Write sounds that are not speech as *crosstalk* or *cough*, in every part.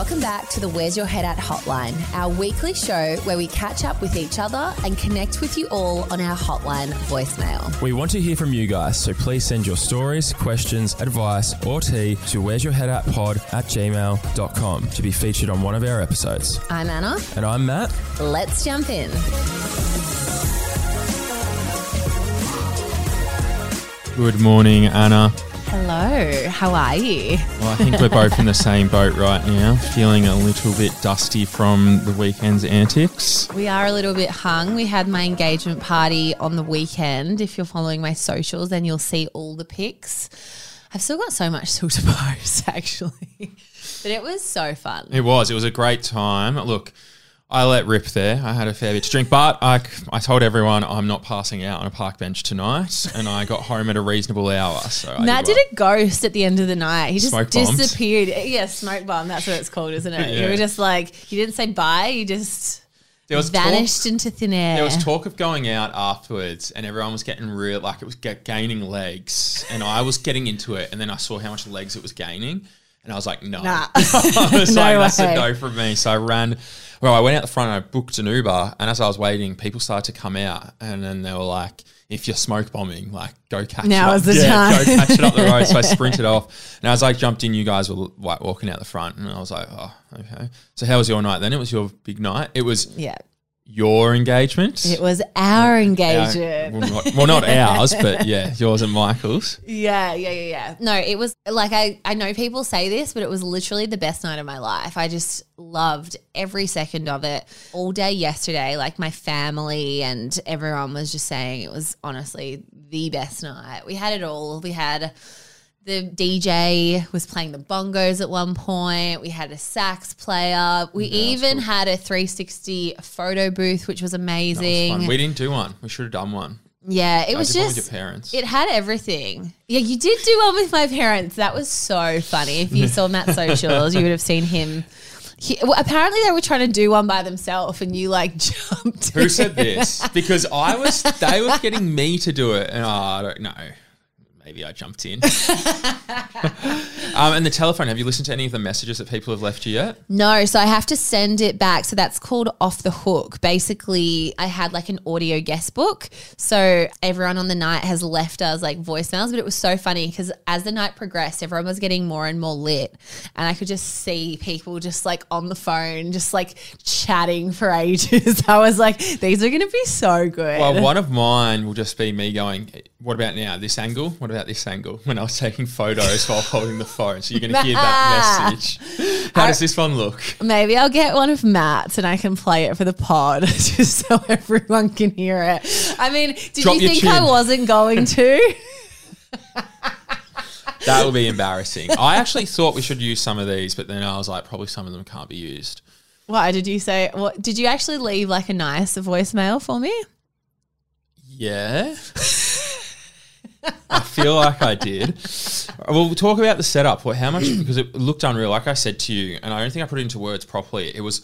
Welcome back to the Where's Your Head At hotline, our weekly show where we catch up with each other and connect with you all on our hotline voicemail. We want to hear from you guys, so please send your stories, questions, advice, or tea to where's your head at pod at gmail.com to be featured on one of our episodes. I'm Anna. And I'm Matt. Let's jump in. Good morning, Anna. Hello, how are you? Well, I think we're both in the same boat right now, feeling a little bit dusty from the weekend's antics. We are a little bit hung. We had my engagement party on the weekend. If you're following my socials, then you'll see all the pics. I've still got so much still to *laughs* post, actually. but it was so fun. It was. It was a great time. Look, I let rip there. I had a fair bit to drink, but I, I told everyone I'm not passing out on a park bench tonight, and I got home at a reasonable hour. So Matt did well. a ghost at the end of the night. He just Smoke bombed. disappeared. Yeah, smoke bomb. That's what it's called, isn't it? You Yeah. were just like, you didn't say bye. You just There was vanished talk, into thin air. There was talk of going out afterwards, and everyone was getting real, like it was gaining legs, and I was getting into it, and then I saw how much legs it was gaining, and I was like, no, Nah. *laughs* I was *laughs* No like, that's way. a no from me. So I ran. Well, I went out the front and I booked an Uber, and as I was waiting, people started to come out, and then they were like, "If you're smoke bombing, like go catch Now it up. is the yeah, time. go catch it up the road." So I *laughs* sprinted off, and as I jumped in, you guys were like walking out the front, and I was like, "Oh, okay." So how was your night then? It was your big night. It was yeah. Your engagement. It was our Our- engagement. well, not, well, not *laughs* ours, but yeah, yours and Michael's. Yeah, yeah, yeah, yeah. No, it was like I, I know people say this, but it was literally the best night of my life. I just loved every second of it. All day yesterday, like my family and everyone was just saying it was honestly the best night. We had it all. We had the DJ was playing the bongos at one point. We had a sax player. We even had a 360 photo booth, which was That was amazing. We didn't do one. We should have done one. yeah, it I was did one with just your parents. it had everything. Yeah, you did do one with my parents. That was so funny. If you saw Matt's *laughs* socials, you would have seen him. He, well, apparently, they were trying to do one by themselves, and you like *laughs* jumped. Who said this? Because I was, they were getting me to do it, and oh, I don't know. Maybe I jumped in. um, and the telephone. Have you listened to any of the messages that people have left you yet? No, so I have to send it back. So that's called off the hook. Basically, I had like an audio guest book. So everyone on the night has left us like voicemails, but it was so funny because as the night progressed, everyone was getting more and more lit. And I could just see people just like on the phone, just like chatting for ages. *laughs* I was like, these are going to be so good. Well, one of mine will just be me going, What about now? This angle? What about this angle? When I was taking photos while holding the phone. So you're going to hear that *laughs* message. How does this one look? Maybe I'll get one of Matt's and I can play it for the pod *laughs* just so everyone can hear it. I mean, did Drop you think I wasn't going to? *laughs* That would be embarrassing. I actually thought we should use some of these, but then I was like, probably some of them can't be used. Why did you say? What did you actually leave like a nice voicemail for me? Yeah. I feel like I did. Well, we'll talk about the setup. What, how much? *clears throat* Because it looked unreal. Like I said to you, and I don't think I put it into words properly. It was,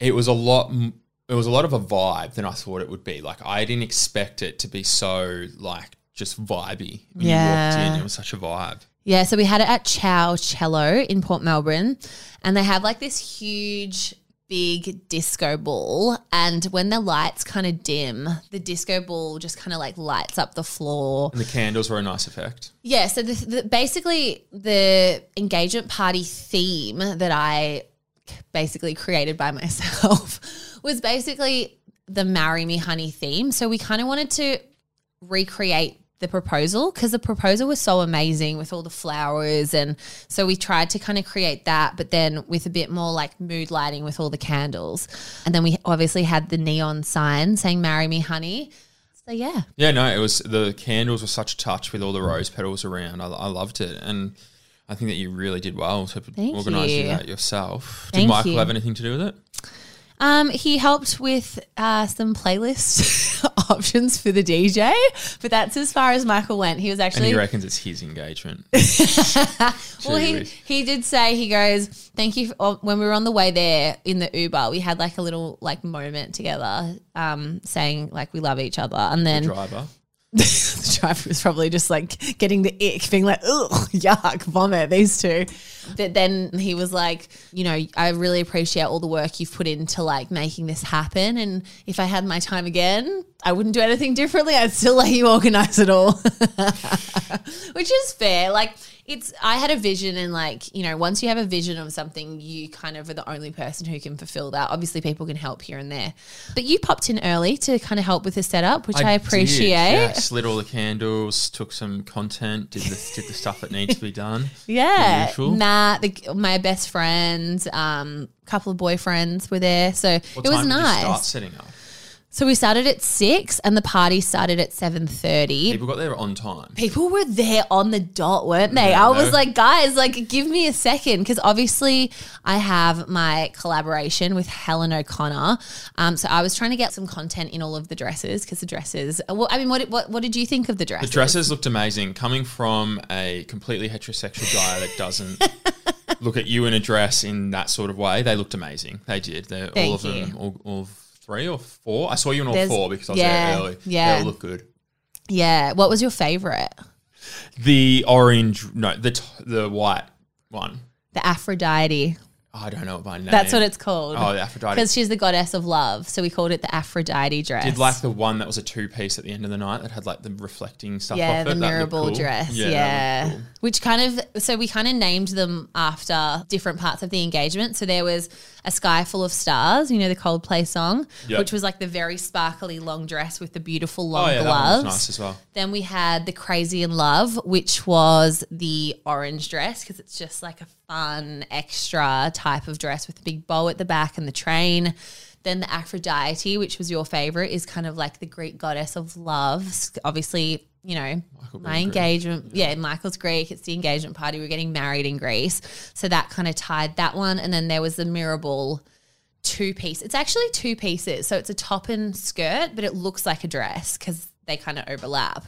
it was a lot. m- It was a lot of a vibe than I thought it would be. Like I didn't expect it to be so like just vibey. When you walked Yeah. in, it was such a vibe. Yeah, so we had it at Ciao Cielo in Port Melbourne, and they have like this huge, big disco ball. And when the lights kind of dim, the disco ball just kind of like lights up the floor. And the candles were a nice effect. Yeah, so the, the, basically the engagement party theme that I basically created by *laughs* myself was basically the marry me honey theme. So we kind of wanted to recreate the proposal because the proposal was so amazing with all the flowers and so we tried to kind of create that but then with a bit more like mood lighting with all the candles and then we obviously had the neon sign saying marry me honey so yeah Yeah, no, it was the candles were such a touch with all the rose petals around. I, I loved it, and I think that you really did well to Thank organise you. that yourself. Did Thank Michael you. have anything to do with it? Um, he helped with uh, some playlist *laughs* *laughs* options for the DJ, but that's as far as Michael went. He was And actually he reckons it's his engagement. *laughs* well. He he did say he goes, "Thank you." For, when we were on the way there in the Uber, we had like a little like moment together, um, saying like we love each other, and then driver. *laughs* the driver was probably just like getting the ick, being like, ugh, yuck, vomit, these two. But then he was like, you know, I really appreciate all the work you've put into like making this happen. And if I had my time again, I wouldn't do anything differently. I'd still let you organize it all. *laughs* Which is fair. Like, it's I had a vision and like, you know, once you have a vision of something, you kind of are the only person who can fulfill that. Obviously people can help here and there. But you popped in early to kind of help with the setup, which I, did, appreciate. yeah. Slit all the candles, took some content, did the did the stuff that needs to be done. *laughs* Yeah. Matt, the, my best friend, um, couple of boyfriends were there, so What it was did you start nice. setting up? So we started at six, and the party started at seven thirty. People got there on time. People were there on the dot, weren't they? Yeah, I was no. like, guys, like, give me a second, because obviously I have my collaboration with Helen O'Connor. Um, so I was trying to get some content in all of the dresses, because the dresses. Well, I mean, what, what what did you think of the dresses? The dresses looked amazing. Coming from a completely heterosexual guy that *laughs* doesn't look at you in a dress in that sort of way, they looked amazing. They did. They're all of them, you. all, all three or four. I saw you in all There's- four because I was yeah, there early. yeah. They all look good. Yeah. What was your favorite? The orange, no, the t- the white one. The Aphrodite. Oh, I don't know by name. That's what it's called. Oh, the Aphrodite. Because she's the goddess of love. So we called it the Aphrodite dress. Did like the one that was a two piece at the end of the night that had like the reflecting stuff yeah, off the it. Mirror ball cool. dress. that Yeah. cool. Which kind of, so we kind of named them after different parts of the engagement. So there was A Sky Full of Stars, you know, the Coldplay song, Yep. which was like the very sparkly long dress with the beautiful oh, long Oh yeah, gloves. nice as well. Then we had the Crazy in Love, which was the orange dress because it's just like a fun extra type of dress with a big bow at the back and the train. Then the Aphrodite, which was your favorite, is kind of like the Greek goddess of love. Obviously, you know, being my Greek. engagement. Yeah. Michael's Greek. It's the engagement party. We're getting married in Greece. So that kind of tied that one. And then there was the Mirrorball two piece. It's actually two pieces. So it's a top and skirt, but it looks like a dress because they kind of overlap.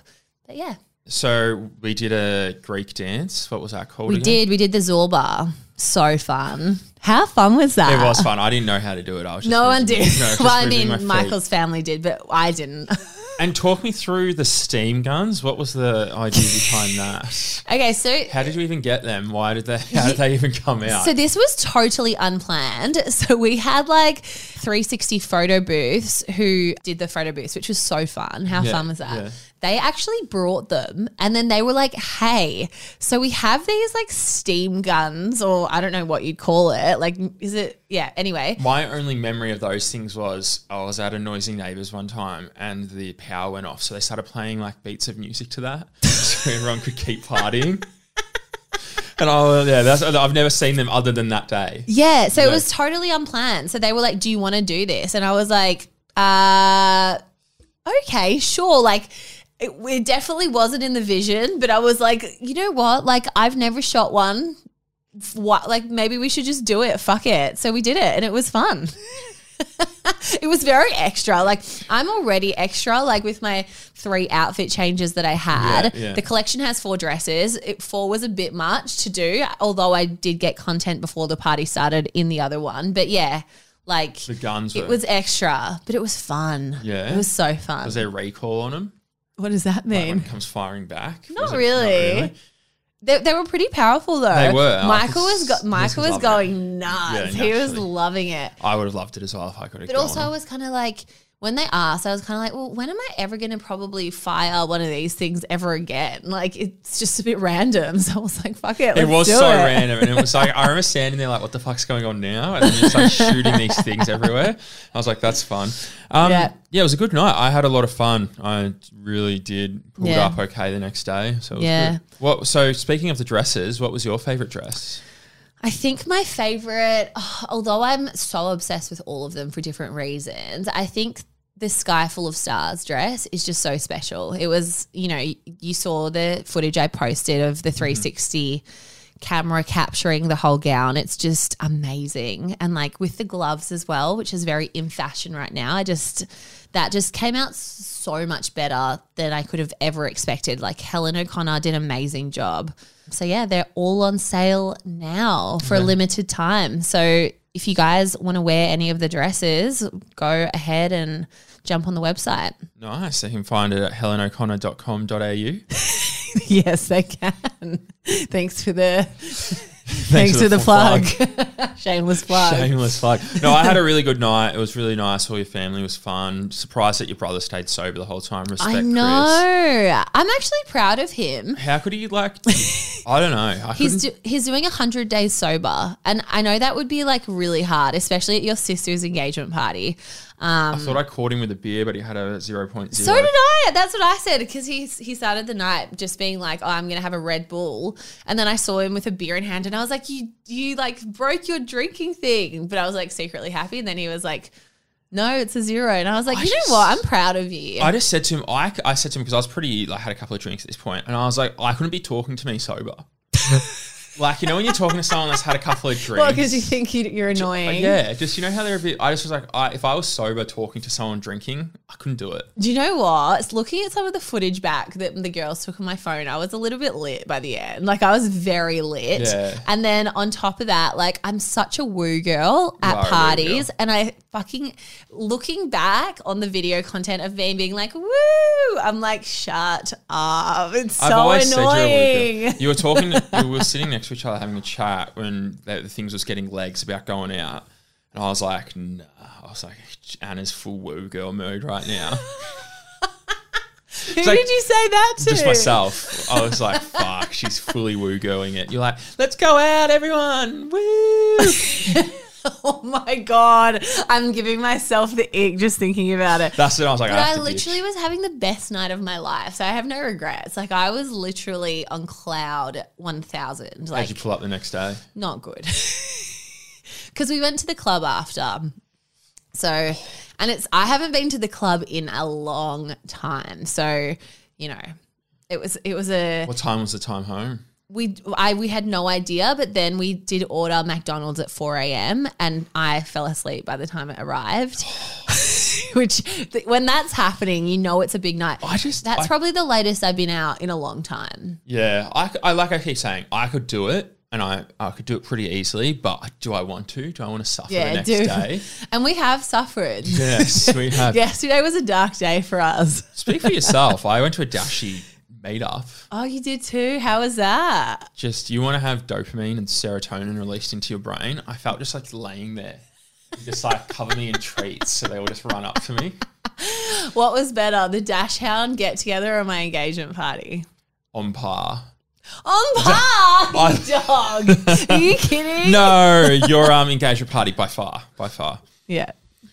But yeah, So we did a Greek dance. What was that called? we again? did. We did the Zorba. So fun. How fun was that? It was fun. I didn't know how to do it. I was just No one moving- did. No, *laughs* well, I mean, my. Michael's family did, but I didn't. *laughs* And talk me through the steam guns. What was the idea behind *laughs* that? okay, so How did you even get them? Why did they? How did they even come out? So this was totally unplanned. So we had like 360 photo booths who did the photo booths, which was so fun. How Yeah, fun was that? yeah. They actually brought them and then they were like, hey, so we have these like steam guns, or I don't know what you'd call it. Like, is it? Yeah, anyway. My only memory of those things was I was at a noisy neighbours one time and the power went off, so they started playing like beats of music to that, *laughs* so everyone could keep partying. *laughs* and I, yeah, that's I've never seen them other than that day. Yeah, so No. it was totally unplanned. So they were like, "Do you want to do this?" And I was like, "Uh, okay, sure." Like, it, it definitely wasn't in the vision, but I was like, you know what? Like, I've never shot one. What? Like, maybe we should just do it. Fuck it. So we did it, and it was fun. *laughs* it was very extra. Like I'm already extra. Like with my three outfit changes that I had. Yeah, yeah. The collection has four dresses. It, four was a bit much to do. Although I did get content before the party started in the other one. But yeah, like The guns it was extra, but it was fun. Yeah? it was so fun. was there recall on them? What does that Like mean? when it comes firing back? Not Was it- really. They, they were pretty powerful though. They were. Michael was go- Michael was was lovely. going nuts. Yeah, he was loving it. I would have loved it as well if I could have. But also, I was kind of like, when they asked, I was kind of like, well, when am I ever going to probably fire one of these things ever again? Like, it's just a bit random. *laughs* So I was like, fuck it. it was so it. random, and it was like I remember standing there like, "What the fuck's going on now?" And then just like shooting these things everywhere. I was like, "That's fun." Um, Yeah. yeah. it was a good night. I had a lot of fun. I really did pull Yeah. up okay the next day. So it was Yeah. good. What? So speaking of the dresses, what was your favorite dress? I think my favorite, *sighs* although I'm so obsessed with all of them for different reasons, I think the Sky Full of Stars dress is just so special. It was, you know, you saw the footage I posted of the mm-hmm. 360 camera capturing the whole gown. It's just amazing. And like with the gloves as well, which is very in fashion right now, I just, that just came out so much better than I could have ever expected. Like Helen O'Connor did an amazing job. So yeah, they're all on sale now for a limited time. So if you guys want to wear any of the dresses, go ahead and jump on the website. Nice. They can find it at helenoconnor.com.au. *laughs* yes, they can. *laughs* Thanks for the *laughs* thanks, for the, full plug. *laughs* Shameless plug. Shameless plug. No, I had a really good night. It was really nice. All your family was fun. Surprised that your brother stayed sober the whole time. Respect, I know. I'm actually proud of him. How could he like? I don't know. I *laughs* He's do, he's doing hundred days sober, and I know that would be like really hard, especially at your sister's engagement party. Um, I thought I caught him with a beer, but he had a 0.0. So did I. That's what I said because he he started the night just being like, "Oh, I'm gonna have a Red Bull," and then I saw him with a beer in hand, and I was like, "You you like broke your drinking thing," but I was like secretly happy, and then he was like, "No, it's a zero. and I was like, I "You just- know what? I'm proud of you." I just said to him, I, I said to him because I was pretty like had a couple of drinks at this point, and I was like, I couldn't be talking to me sober. *laughs* like you know when you're talking to someone that's had a couple of drinks. well, because you think you, you're annoying. yeah, just you know how they're a bit. I just was like, I, if I was sober talking to someone drinking, I couldn't do it. Do you know what? It's looking at some of the footage back that the girls took on my phone. I was a little bit lit by the end. Like I was very lit. Yeah. And then on top of that, like I'm such a woo girl at parties, and I fucking looking back on the video content of me being like woo. I'm like, shut up. It's so annoying. woo. *laughs* You were talking. We were sitting next to each other having a chat when the, the things was getting legs about going out, and I was like, nah. I was like, Anna's full woo girl mode right now. Who like- did you say that to? Just myself. I was like, fuck, she's fully woo girling it. You're like, let's go out, everyone. Woo. *laughs* *laughs* Oh my god. I'm giving myself the ick just thinking about it. That's it. I was like, But I, I literally was having the best night of my life, so I have no regrets. Like I was literally on cloud one thousand. How'd Like you pull up the next day? not good, *laughs* because we went to the club after. So, and it's I haven't been to the club in a long time. So, you know, it was it was a What time was the time home? We I we had no idea, but then we did order McDonald's at four a.m. and I fell asleep by the time it arrived. *laughs* Which, th- when that's happening, you know it's a big night. I just- that's I- probably the latest I've been out in a long time. Yeah, I, I like I keep saying, I could do it, and I, I could do it pretty easily. But do I want to? Do I want to suffer the next do. day? *laughs* And we have suffered. Yes, we have. *laughs* Yesterday was a dark day for us. Speak for yourself. I went to a Dashi meetup. Oh, you did too. How was that? Just you want to have dopamine and serotonin released into your brain. I felt just like laying there, just like *laughs* cover me in treats, so they all just run up to me. *laughs* What was better, the Dash Hound get together or my engagement party? on par. On *laughs* par, you dog. Are you kidding? No, your um engagement party by far, by far. Yeah.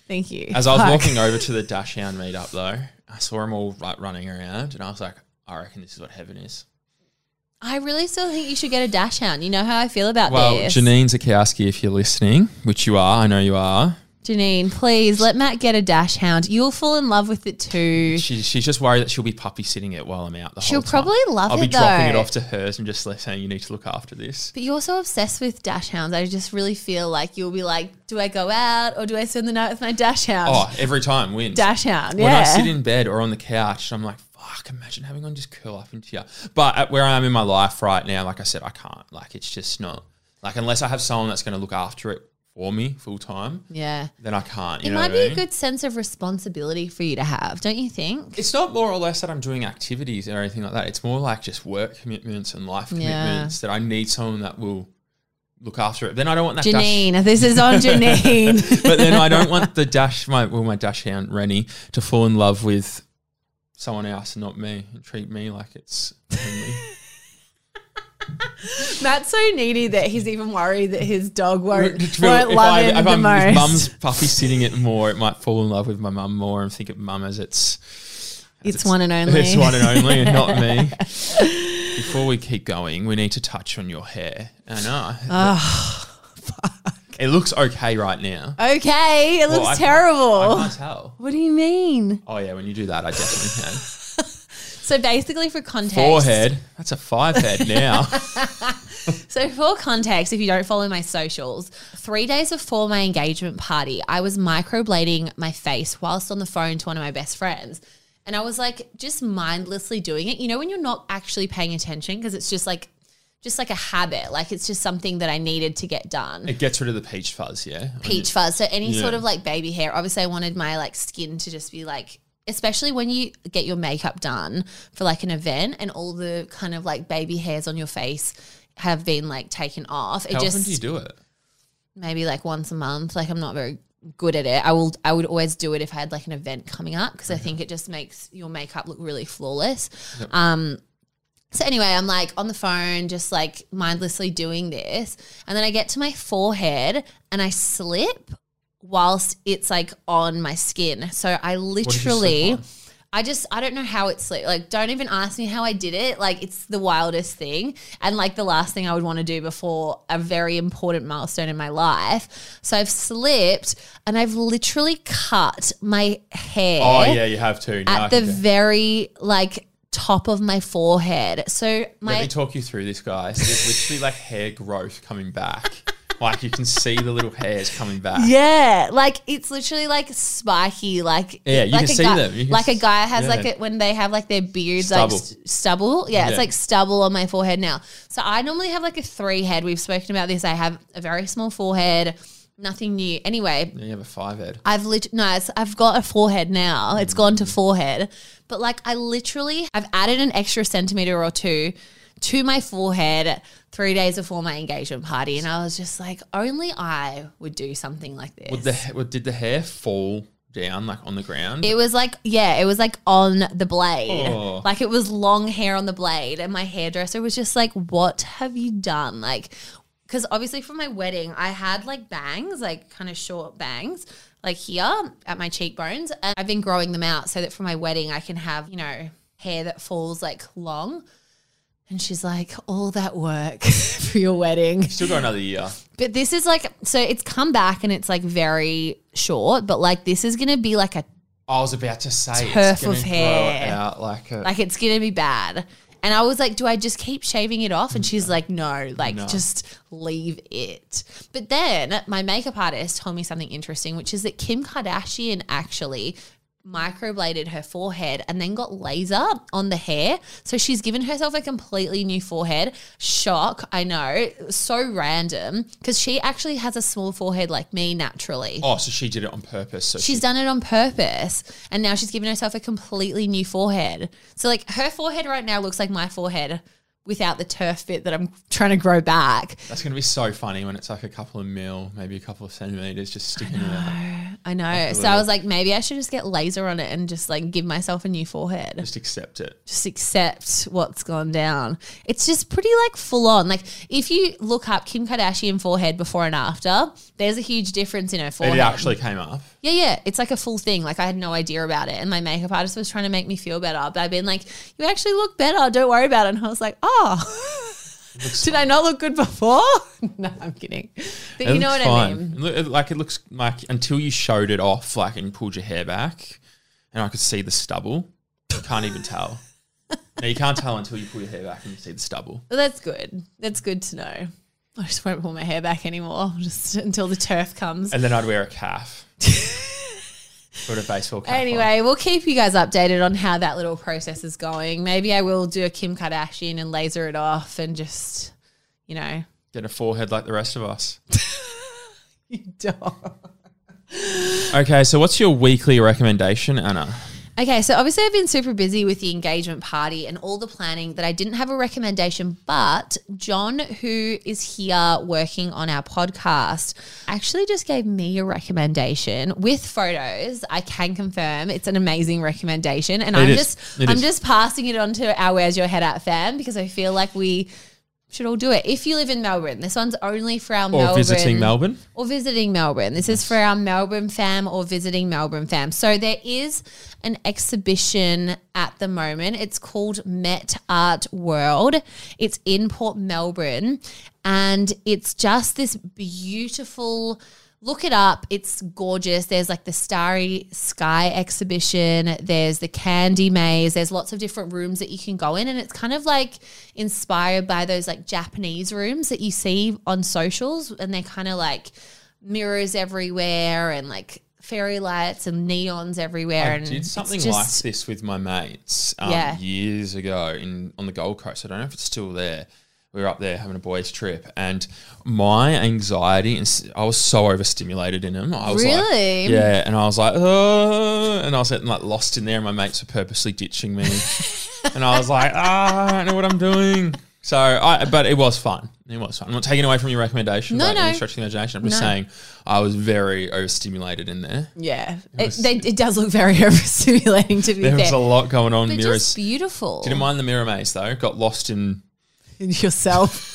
Thank you. As I was Fuck. walking over to the Dash Hound meetup though, I saw them all like running around, and I was like, I reckon this is what heaven is. I really still think you should get a dash hound. You know how I feel about that. Well, this. Janine Zukowski, if you're listening, which you are, I know you are. Janine, please let Matt get a dash hound. You'll fall in love with it too. She, she's just worried that she'll be puppy sitting it while I'm out the She'll whole time. probably love it. I'll be it, dropping it off to hers and just like saying, you need to look after this. But you're so obsessed with dash hounds. I just really feel like you'll be like, do I go out or do I spend the night with my dash hound? Oh, every time wins. dash hound. when I sit in bed or on the couch, I'm like, fuck, imagine having one just curl up into you. But at where I am in my life right now, like I said, I can't. Like, it's just not. Like, unless I have someone that's going to look after it for me full time, yeah. then I can't. You It might what I be mean? a good sense of responsibility for you to have, don't you think? It's not more or less that I'm doing activities or anything like that. It's more like just work commitments and life Yeah. commitments that I need someone that will look after it. Then I don't want that dash- Janine, this is on *laughs* Janine. but then I don't want the dash my well my dash hound Rennie to fall in love with someone else and not me and treat me like it's only. *laughs* Matt's so needy that he's even worried that his dog won't, If won't love I- him if the I'm- most. If mum's puppy sitting it more, it might fall in love with my mum more and think of mum as its as It's one and only. It's one and only and not me. *laughs* Before we keep going, we need to touch on your hair. I know. Oh, It looks okay right now. okay, it looks Well, I can't- terrible. I can't tell. what do you mean? Oh yeah, when you do that, I definitely can. *laughs* So basically, for context, Forehead. That's a five head *laughs* now. So for context, if you don't follow my socials, three days before my engagement party, I was microblading my face whilst on the phone to one of my best friends. And I was like just mindlessly doing it. You know, when you're not actually paying attention because it's just like just like a habit. Like it's just something that I needed to get done. It gets rid of the peach fuzz, yeah. Peach fuzz. So any Yeah. sort of like baby hair. Obviously, I wanted my like skin to just be like. Especially when you get your makeup done for like an event and all the kind of like baby hairs on your face have been like taken off. It How just often do you do it? maybe like once a month. Like I'm not very good at it. I will I would always do it if I had like an event coming up because I think it just makes your makeup look really flawless. Um so anyway, I'm like on the phone just like mindlessly doing this and then I get to my forehead and I slip whilst it's like on my skin. So I What did you slip literally? I just I don't know how it's slipped. Like don't even ask me how I did it. Like it's the wildest thing and like the last thing I would want to do before a very important milestone in my life. So I've slipped and I've literally cut my hair Oh yeah, you have too. Now at the very like top of my forehead. So Let me talk you through this, guys. There's literally like hair growth coming back. like you can see the little hairs coming back. Yeah, like it's literally like spiky, like Yeah, you like can a see guy, them. Can like a guy has like yeah. it when they have like their beards Stubble. like st- stubble. Yeah, it's like stubble on my forehead now. So I normally have like a three head. We've spoken about this. I have a very small forehead. Nothing new. Anyway, you have a five head. I've lit no, it's, I've got a forehead now. It's mm. gone to forehead, but like I literally, I've added an extra centimeter or two to my forehead three days before my engagement party, and I was just like, only I would do something like this. Would the would- did the hair fall down like on the ground? It was like, yeah, it was like on the blade. Oh. Like it was long hair on the blade. And my hairdresser was just like, what have you done? Like, because obviously for my wedding, I had like bangs, like kind of short bangs, like here at my cheekbones. And I've been growing them out so that for my wedding, I can have, you know, hair that falls like long. And she's like, all that work *laughs* for your wedding. You still got another year. But this is like, so it's come back and it's like very short, but like this is going to be like a I was about to say Turf it's gonna of grow hair. out like a. like it's gonna be bad. And I was like, do I just keep shaving it off? And she's like, no, like No. just leave it. But then my makeup artist told me something interesting, which is that Kim Kardashian actually microbladed her forehead and then got laser on the hair. So she's given herself a completely new forehead. Shock, I know. So random because she actually has a small forehead like me naturally. oh, so she did it on purpose. So She's she, done it on purpose. And now she's given herself a completely new forehead. So, like, her forehead right now looks like my forehead without the turf bit that I'm trying to grow back. that's gonna be so funny when it's like a couple of mil, maybe a couple of centimeters, just sticking out. I know. So, I was like, maybe I should just get laser on it and just like give myself a new forehead. Just accept it. Just accept what's gone down. It's just pretty like full on. Like, if you look up Kim Kardashian forehead before and after, there's a huge difference in her forehead. It actually came up. Yeah, yeah. It's like a full thing. Like I had no idea about it. And my makeup artist was trying to make me feel better. But I've been like, you actually look better. Don't worry about it. And I was like, oh, *laughs* did I not look good before? *laughs* no, I'm kidding. But It you know what fine. I mean? It look- like it looks like until you showed it off, like and pulled your hair back, and I could see the stubble. You can't even tell. no, you can't tell until you pull your hair back and you see the stubble. Well, that's good. That's good to know. I just won't pull my hair back anymore *laughs* just until the turf comes. And then I'd wear a calf. *laughs* Put a baseball cap. on. Anyway, we'll keep you guys updated on how that little process is going. Maybe I will do a Kim Kardashian and laser it off and just, you know, get a forehead like the rest of us. *laughs* you don't. Okay, so what's your weekly recommendation, Anna? Okay, so obviously I've been super busy with the engagement party and all the planning that I didn't have a recommendation, but John, who is here working on our podcast, actually just gave me a recommendation with photos. I can confirm it's an amazing recommendation, and It I'm is. just It I'm is. just passing it on to our Where's Your Head At fam because I feel like we should all do it. If you live in Melbourne, this one's only for our Or Melbourne visiting Melbourne? or visiting Melbourne. This is for our Melbourne fam or visiting Melbourne fam. So there is an exhibition at the moment. It's called Met Art World. It's in Port Melbourne and it's just this beautiful Look it up. It's gorgeous. There's like the Starry Sky exhibition. There's the Candy Maze. There's lots of different rooms that you can go in. And it's kind of like inspired by those like Japanese rooms that you see on socials. And they're kind of like mirrors everywhere and like fairy lights and neons everywhere. I and did something just- like this with my mates um, Yeah. years ago in on the Gold Coast. I don't know if it's still there, we were up there having a boys' trip, and my anxiety and I was so overstimulated in them. I was Really? like, yeah, and I was like, oh, and I was getting like lost in there, and my mates were purposely ditching me, *laughs* and I was like, ah, I don't know what I'm doing. So, I, but it was fun. It was fun. I'm not taking away from your recommendation. No, no. stretch of the imagination. I'm just No. saying I was very overstimulated in there. Yeah, it, was- they, it does look very *laughs* overstimulating to be There There was a lot going on. but Mirrors. beautiful. Didn't mind the mirror maze though. Got lost in. Yourself.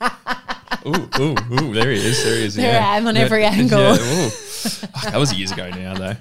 *laughs* Ooh, ooh, ooh! There he is. There he is. There yeah. I am on Yeah, every yeah, angle. *laughs* Fuck, that was years ago now, though.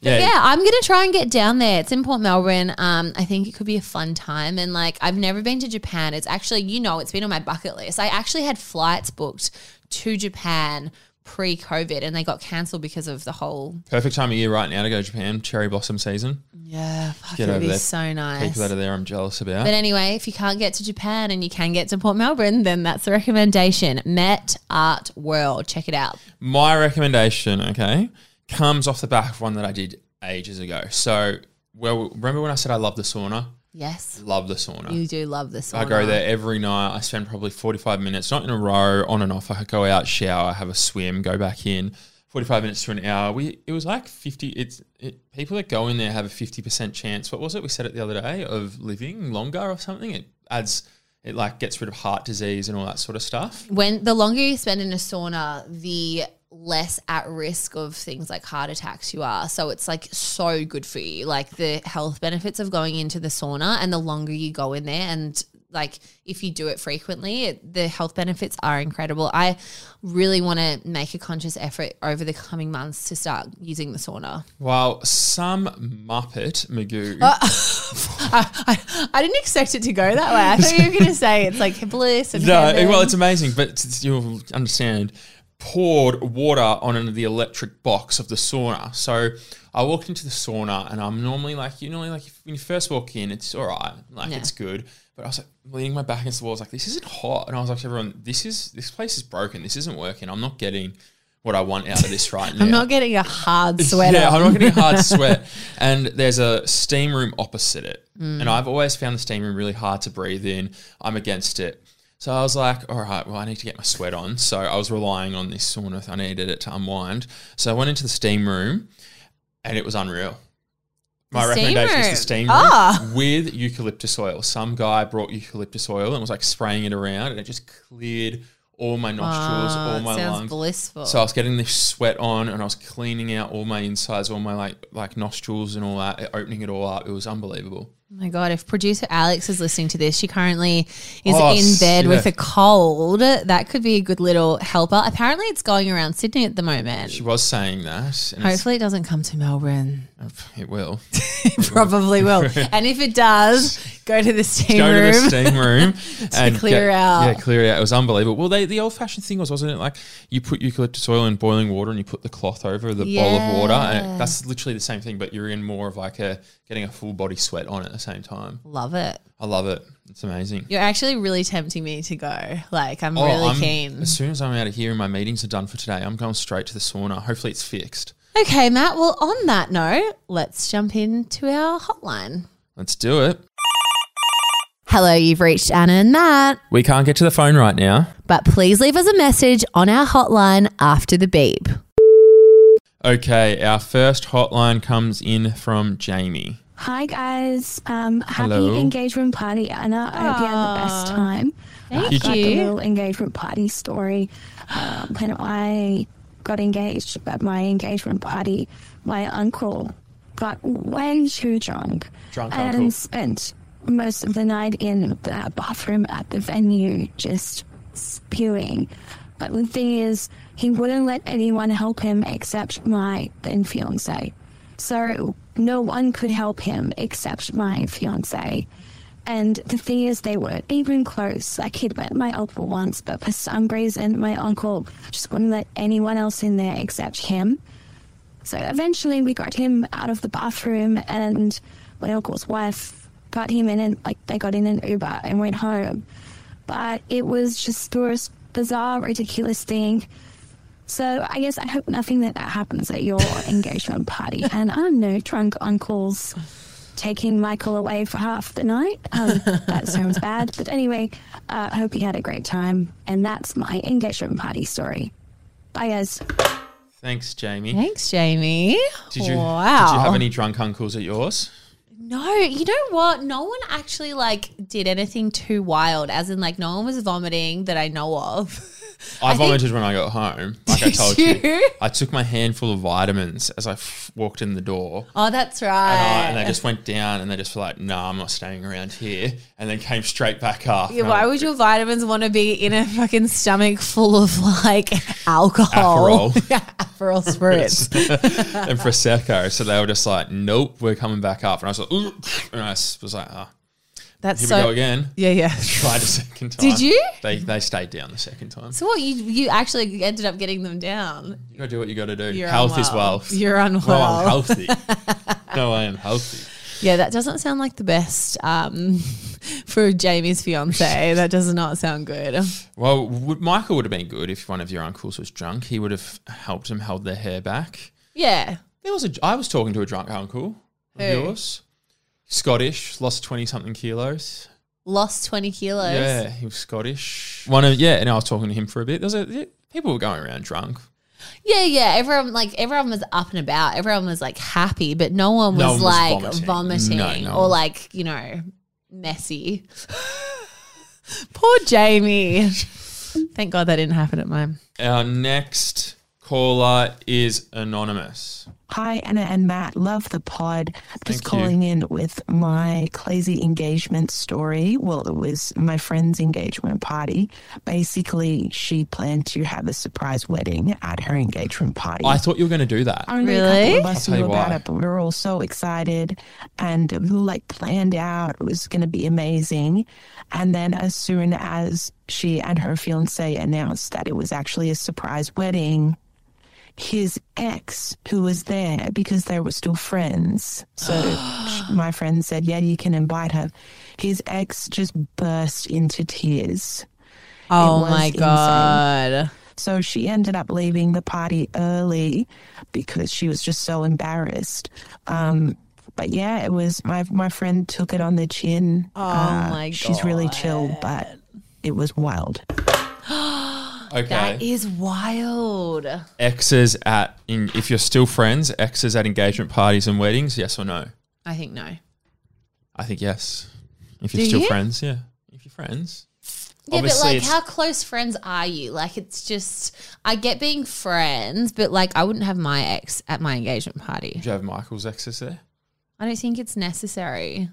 Yeah, Yeah, I'm gonna try and get down there. It's in Port Melbourne. Um, I think it could be a fun time. And like, I've never been to Japan. It's actually, you know, it's been on my bucket list. I actually had flights booked to Japan pre-COVID, and they got cancelled because of the whole. perfect time of year right now to go to Japan. Cherry blossom season. Yeah, fuck, Get it would over be there. so nice. People that are there, I'm jealous about. But anyway, if you can't get to Japan and you can get to Port Melbourne, then that's the recommendation. Met Art World. Check it out. My recommendation, okay, comes off the back of one that I did ages ago. So, well, remember when I said I love the sauna? Yes, Love the sauna. you do love the sauna. I go there every night. I spend probably 45 minutes, not in a row, on and off. I go out, shower, have a swim, go back in. 45 minutes to an hour. We It was like 50. It's it, People that go in there have a 50% chance. What was it? We said it the other day of living longer or something. It adds, it like gets rid of heart disease and all that sort of stuff. when the longer you spend in a sauna, the less at risk of things like heart attacks you are. So it's like so good for you. Like the health benefits of going into the sauna and the longer you go in there and like if you do it frequently, it, the health benefits are incredible. I really want to make a conscious effort over the coming months to start using the sauna. Well, some Muppet, Magoo, *laughs* I, I, I didn't expect it to go that way. I thought you were going *laughs* to say it's like bliss and No, heaven. well, it's amazing, but it's- you'll understand. Poured water on the electric box of the sauna. So I walked into the sauna, and I'm normally like, you normally like if, when you first walk in, it's all right, like Yeah. it's good. But I was like leaning my back against the wall, I was like, this isn't hot, and I was like, to everyone, this is this place is broken. This isn't working. I'm not getting what I want out of this right now. *laughs* I'm not getting a hard *laughs* sweat. Yeah, I'm not getting a hard *laughs* sweat. And there's a steam room opposite it. Mm. And I've always found the steam room really hard to breathe in. I'm against it. So I was like, all right, well, I need to get my sweat on. So I was relying on this sauna. I needed it to unwind. So I went into the steam room and it was unreal. My The recommendation is the steam room Ah. with eucalyptus oil. Some guy brought eucalyptus oil and was like spraying it around and it just cleared all my nostrils, Ah, all my lungs. blissful. So I was getting this sweat on, and I was cleaning out all my insides, all my like like nostrils and all that, opening it all up. It was unbelievable. Oh my god! If producer Alex is listening to this, she currently is Oh, in bed with a cold. That could be a good little helper. Apparently, it's going around Sydney at the moment. She was saying that. And it's- Hopefully, it doesn't come to Melbourne. it will. *laughs* It probably will. *laughs* and if it does, go to the steam room. Go to room. the steam room *laughs* and clear get- out. Yeah, clear it out. It was unbelievable. Well, they, the old fashioned thing was, wasn't it? Like you put eucalyptus oil in boiling water and you put the cloth over the bowl of water, and Yeah. it, that's literally the same thing, but you're in more of like a getting a full body sweat on at the same time. Love it. I love it. It's amazing. You're actually really tempting me to go. Like, I'm Oh, really I'm- keen. As soon as I'm out of here and my meetings are done for today, I'm going straight to the sauna. Hopefully, it's fixed. Okay, Matt. Well, on that note, let's jump into our hotline. Let's do it. Hello, you've reached Anna and Matt. We can't get to the phone right now. but please leave us a message on our hotline after the beep. Okay, our first hotline comes in from Jamie. Hi guys, um, happy Hello. engagement party, Anna. I hope you had the best time. Thank I've got the little engagement party story. Uh, when I got engaged at my engagement party, my uncle got way too drunk Drunk and uncle. spent most of the night in the bathroom at the venue just spewing. But the thing is, he wouldn't let anyone help him except my then fiance. So no one could help him except my fiance. And the thing is, they weren't even close. Like, he'd met my uncle once, but for some reason, my uncle just wouldn't let anyone else in there except him. So eventually, we got him out of the bathroom, and my uncle's wife got him in, and like, they got in an Uber and went home. But it was just the most bizarre, ridiculous thing. So I guess I hope nothing that that happens at your *laughs* engagement party. And I don't know, drunk uncles taking Michael away for half the night. Um, that sounds *laughs* bad. But anyway, uh, I hope you had a great time. And that's my engagement party story. Bye, guys. Thanks, Jamie. Thanks, Jamie. Did you Wow. did you have any drunk uncles at yours? No, you know what? No one actually like did anything too wild. As in, like, no one was vomiting that I know of. *laughs* I, think- vomited when I got home. Like I *laughs* told you. you? I took my handful of vitamins as I f- walked in the door. Oh, that's And, I, right. and they just went down and they just were like, nah, I'm not staying around here. And then came straight back up. Yeah, why I- would your vitamins want to be in a fucking stomach full of like alcohol? Aperol. *laughs* yeah, Aperol spritz. *laughs* and Prosecco. So they were just like, nope, we're coming back up. And I was like, "Ugh." and I was like, oh, That's here so. we go again. Yeah, yeah. *laughs* Tried a second *laughs* time. Did you? They, they stayed down the second time. So what? You you actually ended up getting them down. You gotta do what you gotta do. You're Health is wealth. You're unwell. No, I'm healthy. *laughs* no, I am healthy. Yeah, that doesn't sound like the best um, for Jamie's fiance. that does not sound good. Well, would, Michael would have been good if one of your uncles was drunk. He would have helped him hold their hair back. Yeah. There was a. I was talking to a drunk uncle of Who? yours. Scottish, lost twenty something kilos. Lost 20 kilos. Yeah, he was Scottish. One of yeah, and I was talking to him for a bit. There's a yeah, people were going around drunk. Yeah, yeah. Everyone like everyone was up and about. Everyone was like happy, but no one was No one was like vomiting. vomiting, No, no or like you know messy. *laughs* Poor Jamie. Thank God that didn't happen at mine. Our next caller is anonymous. Hi, Anna and Matt. Love the pod. Just Thank you. calling in with my crazy engagement story. Well, it was my friend's engagement party. Basically, she planned to have a surprise wedding at her engagement party. I thought you were going to do that. Only Really? couple us I'll tell knew you about why. it, but we were all so excited and we were like planned out. It was going to be amazing. And then, as soon as she and her fiance announced that it was actually a surprise wedding, his ex, who was there because they were still friends, so *gasps* my friend said, Yeah, you can invite her. His ex just burst into tears. Oh my insane. God. So she ended up leaving the party early because she was just so embarrassed. Um, but yeah, it was my my friend took it on the chin. Oh my god, She's really chill, but it was wild. *gasps* *gasps* Okay. That is wild. exes at in if you're still friends, exes at engagement parties and weddings, yes or no? I think no. I think yes. If you're Do still you? friends, yeah. If you're friends. Yeah, Obviously, but like, how close friends are you? Like, it's just, I get being friends, but like, I wouldn't have my ex at my engagement party. Do you have Michael's exes there? I don't think it's necessary.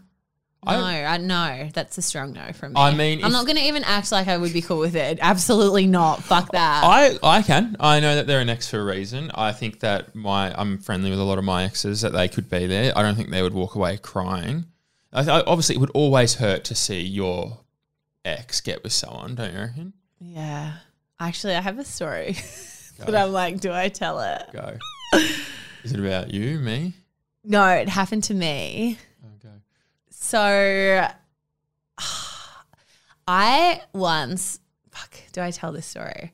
No, I- know that's a strong no from me. I mean, I'm not going to even act like I would be cool with it. Absolutely not. Fuck that. I, I can. I know that they're an ex for a reason. I think that my I'm friendly with a lot of my exes that they could be there. I don't think they would walk away crying. I, I, obviously, it would always hurt to see your ex get with someone, don't you reckon? yeah. Actually, I have a story, *laughs* but I'm like, do I tell it? Go. Is it about you, me? No, it happened to me. So *sighs* I once, fuck, do I tell this story?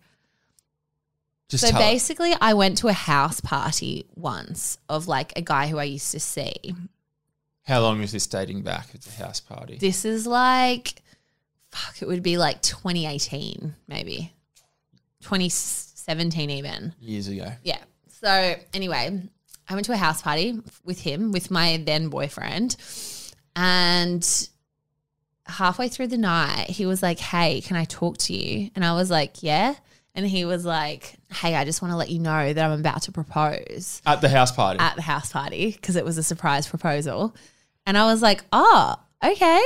Just So basically, I went to a house party once of like a guy who I used to see. how long was this dating back? It's a house party. This is like, fuck, it would be like 2018, maybe 2017, even. Years ago. Yeah. So anyway, I went to a house party with him, with my then boyfriend. And halfway through the night, he was like, Hey, can I talk to you? And I was like, Yeah. And he was like, Hey, I just want to let you know that I'm about to propose At the house party. at the house party because it was a surprise proposal. And I was like, Oh, okay.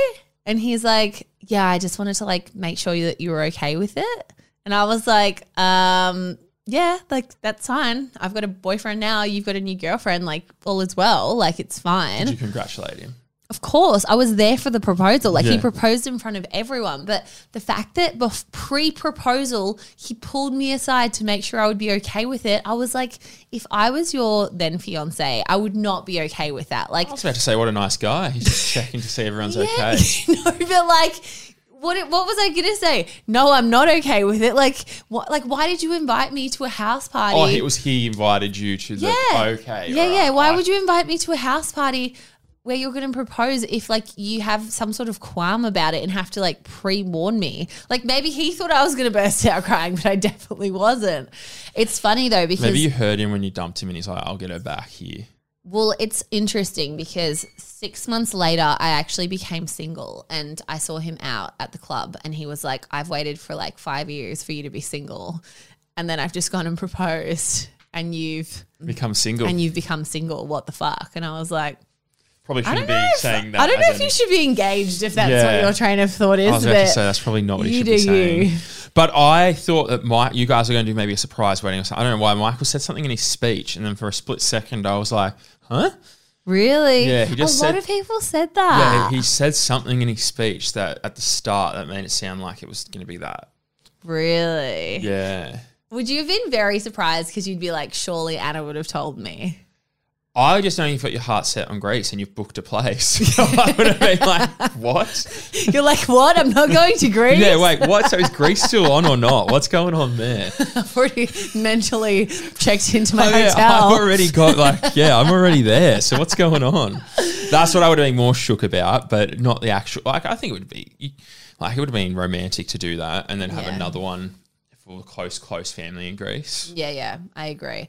And he's like, Yeah, I just wanted to like make sure that you were okay with it. And I was like, um, yeah, like that's fine. I've got a boyfriend now. You've got a new girlfriend. Like all is well. Like it's fine. Did you congratulate him? Of course, I was there for the proposal. Like he proposed in front of everyone. But the fact that bef- pre-proposal he pulled me aside to make sure I would be okay with it, I was like, if I was your then fiance, I would not be okay with that. Like, I was about to say, what a nice guy. He's just *laughs* checking to see everyone's okay. *laughs* no, but like. What, what was I gonna say? No, I'm not okay with it. Like, what? Like, why did you invite me to a house party? Oh, it was he invited you to the Yeah. okay. Yeah, yeah. right. Why I- would you invite me to a house party where you're going to propose if like you have some sort of qualm about it and have to like pre-warn me. Like maybe he thought I was going to burst out crying, but I definitely wasn't. It's funny though because Maybe you heard him when you dumped him and he's like, I'll get her back here. well, it's interesting because six months later, I actually became single and I saw him out at the club and he was like, I've waited for like five years for you to be single. And then I've just gone and *laughs* proposed and you've Become single. and you've become single. What the fuck? And I was like, Probably I shouldn't don't be know. If, saying that. I don't know if an- you should be engaged if that's Yeah. what your train of thought is. I was about but to say that's probably not what he you should do be saying. you. But I thought that Mike, you guys are going to do maybe a surprise wedding or something. I don't know why. Michael said something in his speech, and then for a split second, I was like, "Huh?" Really? Yeah, he just a lot of people said that. Yeah, he said something in his speech that at the start that made it sound like it was going to be that. really? Yeah. Would you have been very surprised because you'd be like, surely Anna would have told me? I just know you've got your heart set on Greece and you've booked a place. *laughs* *laughs* I would have been like, "What?" You're like, what? I'm not going to Greece. Yeah, wait, what? So is Greece still on or not? What's going on there? *laughs* I've already mentally checked into my Oh, yeah, hotel. I've already got like, yeah, I'm already there. So what's going on? That's what I would have been more shook about, but not the actual. Like, I think it would be like it would have been romantic to do that and then have Yeah. another one for close, close family in Greece. Yeah, yeah, I agree.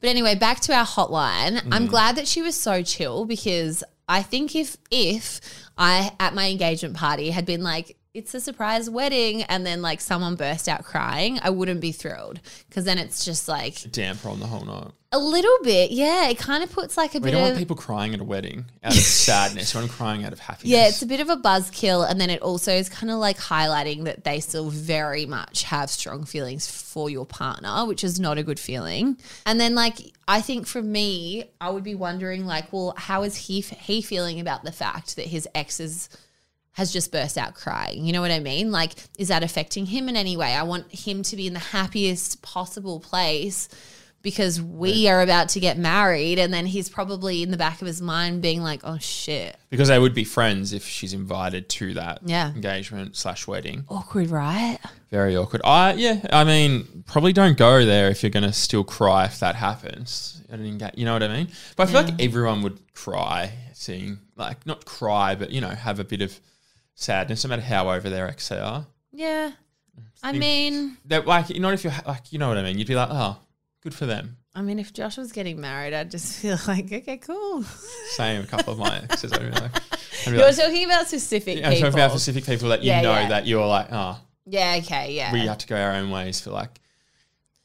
But anyway, back to our hotline. I'm mm. glad that she was so chill because I think if if I at my engagement party had been like it's a surprise wedding and then like someone burst out crying, I wouldn't be thrilled because then it's just like Damper on the whole night. a little bit. Yeah, it kind of puts like a We bit We don't of want people crying at a wedding *laughs* out of sadness. We crying out of happiness. Yeah, it's a bit of a buzzkill, and then it also is kind of like highlighting that they still very much have strong feelings for your partner, which is not a good feeling. And then, like, I think for me, I would be wondering, like, well, how is he he feeling about the fact that his exes has just burst out crying? You know what I mean? Like, is that affecting him in any way? I want him to be in the happiest possible place. Because we are about to get married, and then he's probably in the back of his mind being like, "Oh shit, because they would be friends if she's invited to that Yeah. engagement slash wedding. awkward, right?" Very awkward. I yeah. I mean, probably don't go there if you're going to still cry if that happens. at an enga- You know what I mean? But I feel like everyone would cry seeing like not cry, but you know have a bit of sadness, no matter how over their ex they are. Yeah. Mm. I think- mean, That like not if you're ha- like you know what I mean. You'd be like, oh, good for them. I mean, if Josh was getting married, I'd just *laughs* feel like, okay, cool. Same. A couple of my *laughs* exes. I'd be like, I'd be You're like talking about specific yeah, I'm people. talking about specific people that you Yeah, know yeah. that you're like, oh, yeah, okay, yeah. we have to go our own ways for like,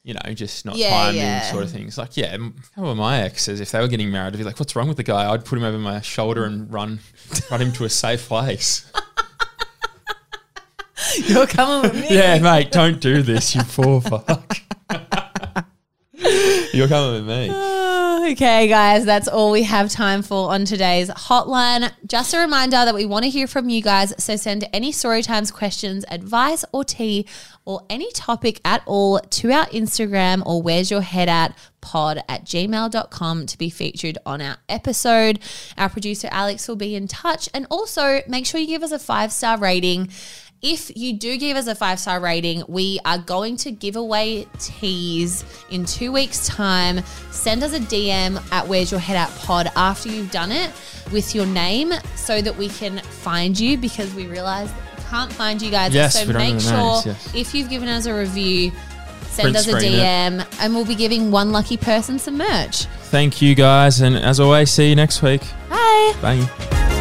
you know, just not Yeah, timing yeah. sort of things. Like, yeah, m- a couple of my exes, if they were getting married, I'd be like, what's wrong with the guy? I'd put him over my shoulder and run, *laughs* run him to a safe place. *laughs* You're coming with me. yeah, mate, don't do this, you poor fuck. *laughs* You're coming with me. Oh, *sighs* okay, guys, that's all we have time for on today's hotline. Just a reminder that we want to hear from you guys. So send any story times, questions, advice, or tea, or any topic at all to our Instagram or where's your head at pod at gmail.com to be featured on our episode. Our producer Alex will be in touch. And also make sure you give us a five star rating. If you do give us a five star rating, we are going to give away teas in two weeks' time. Send us a DM at Where's Your Head At Pod after you've done it with your name so that we can find you because we realize we can't find you guys. Yes, so make sure names, yes. if you've given us a review, send Print us a screen it. DM and we'll be giving one lucky person some merch. Thank you guys. And as always, see you next week. Bye. Bye.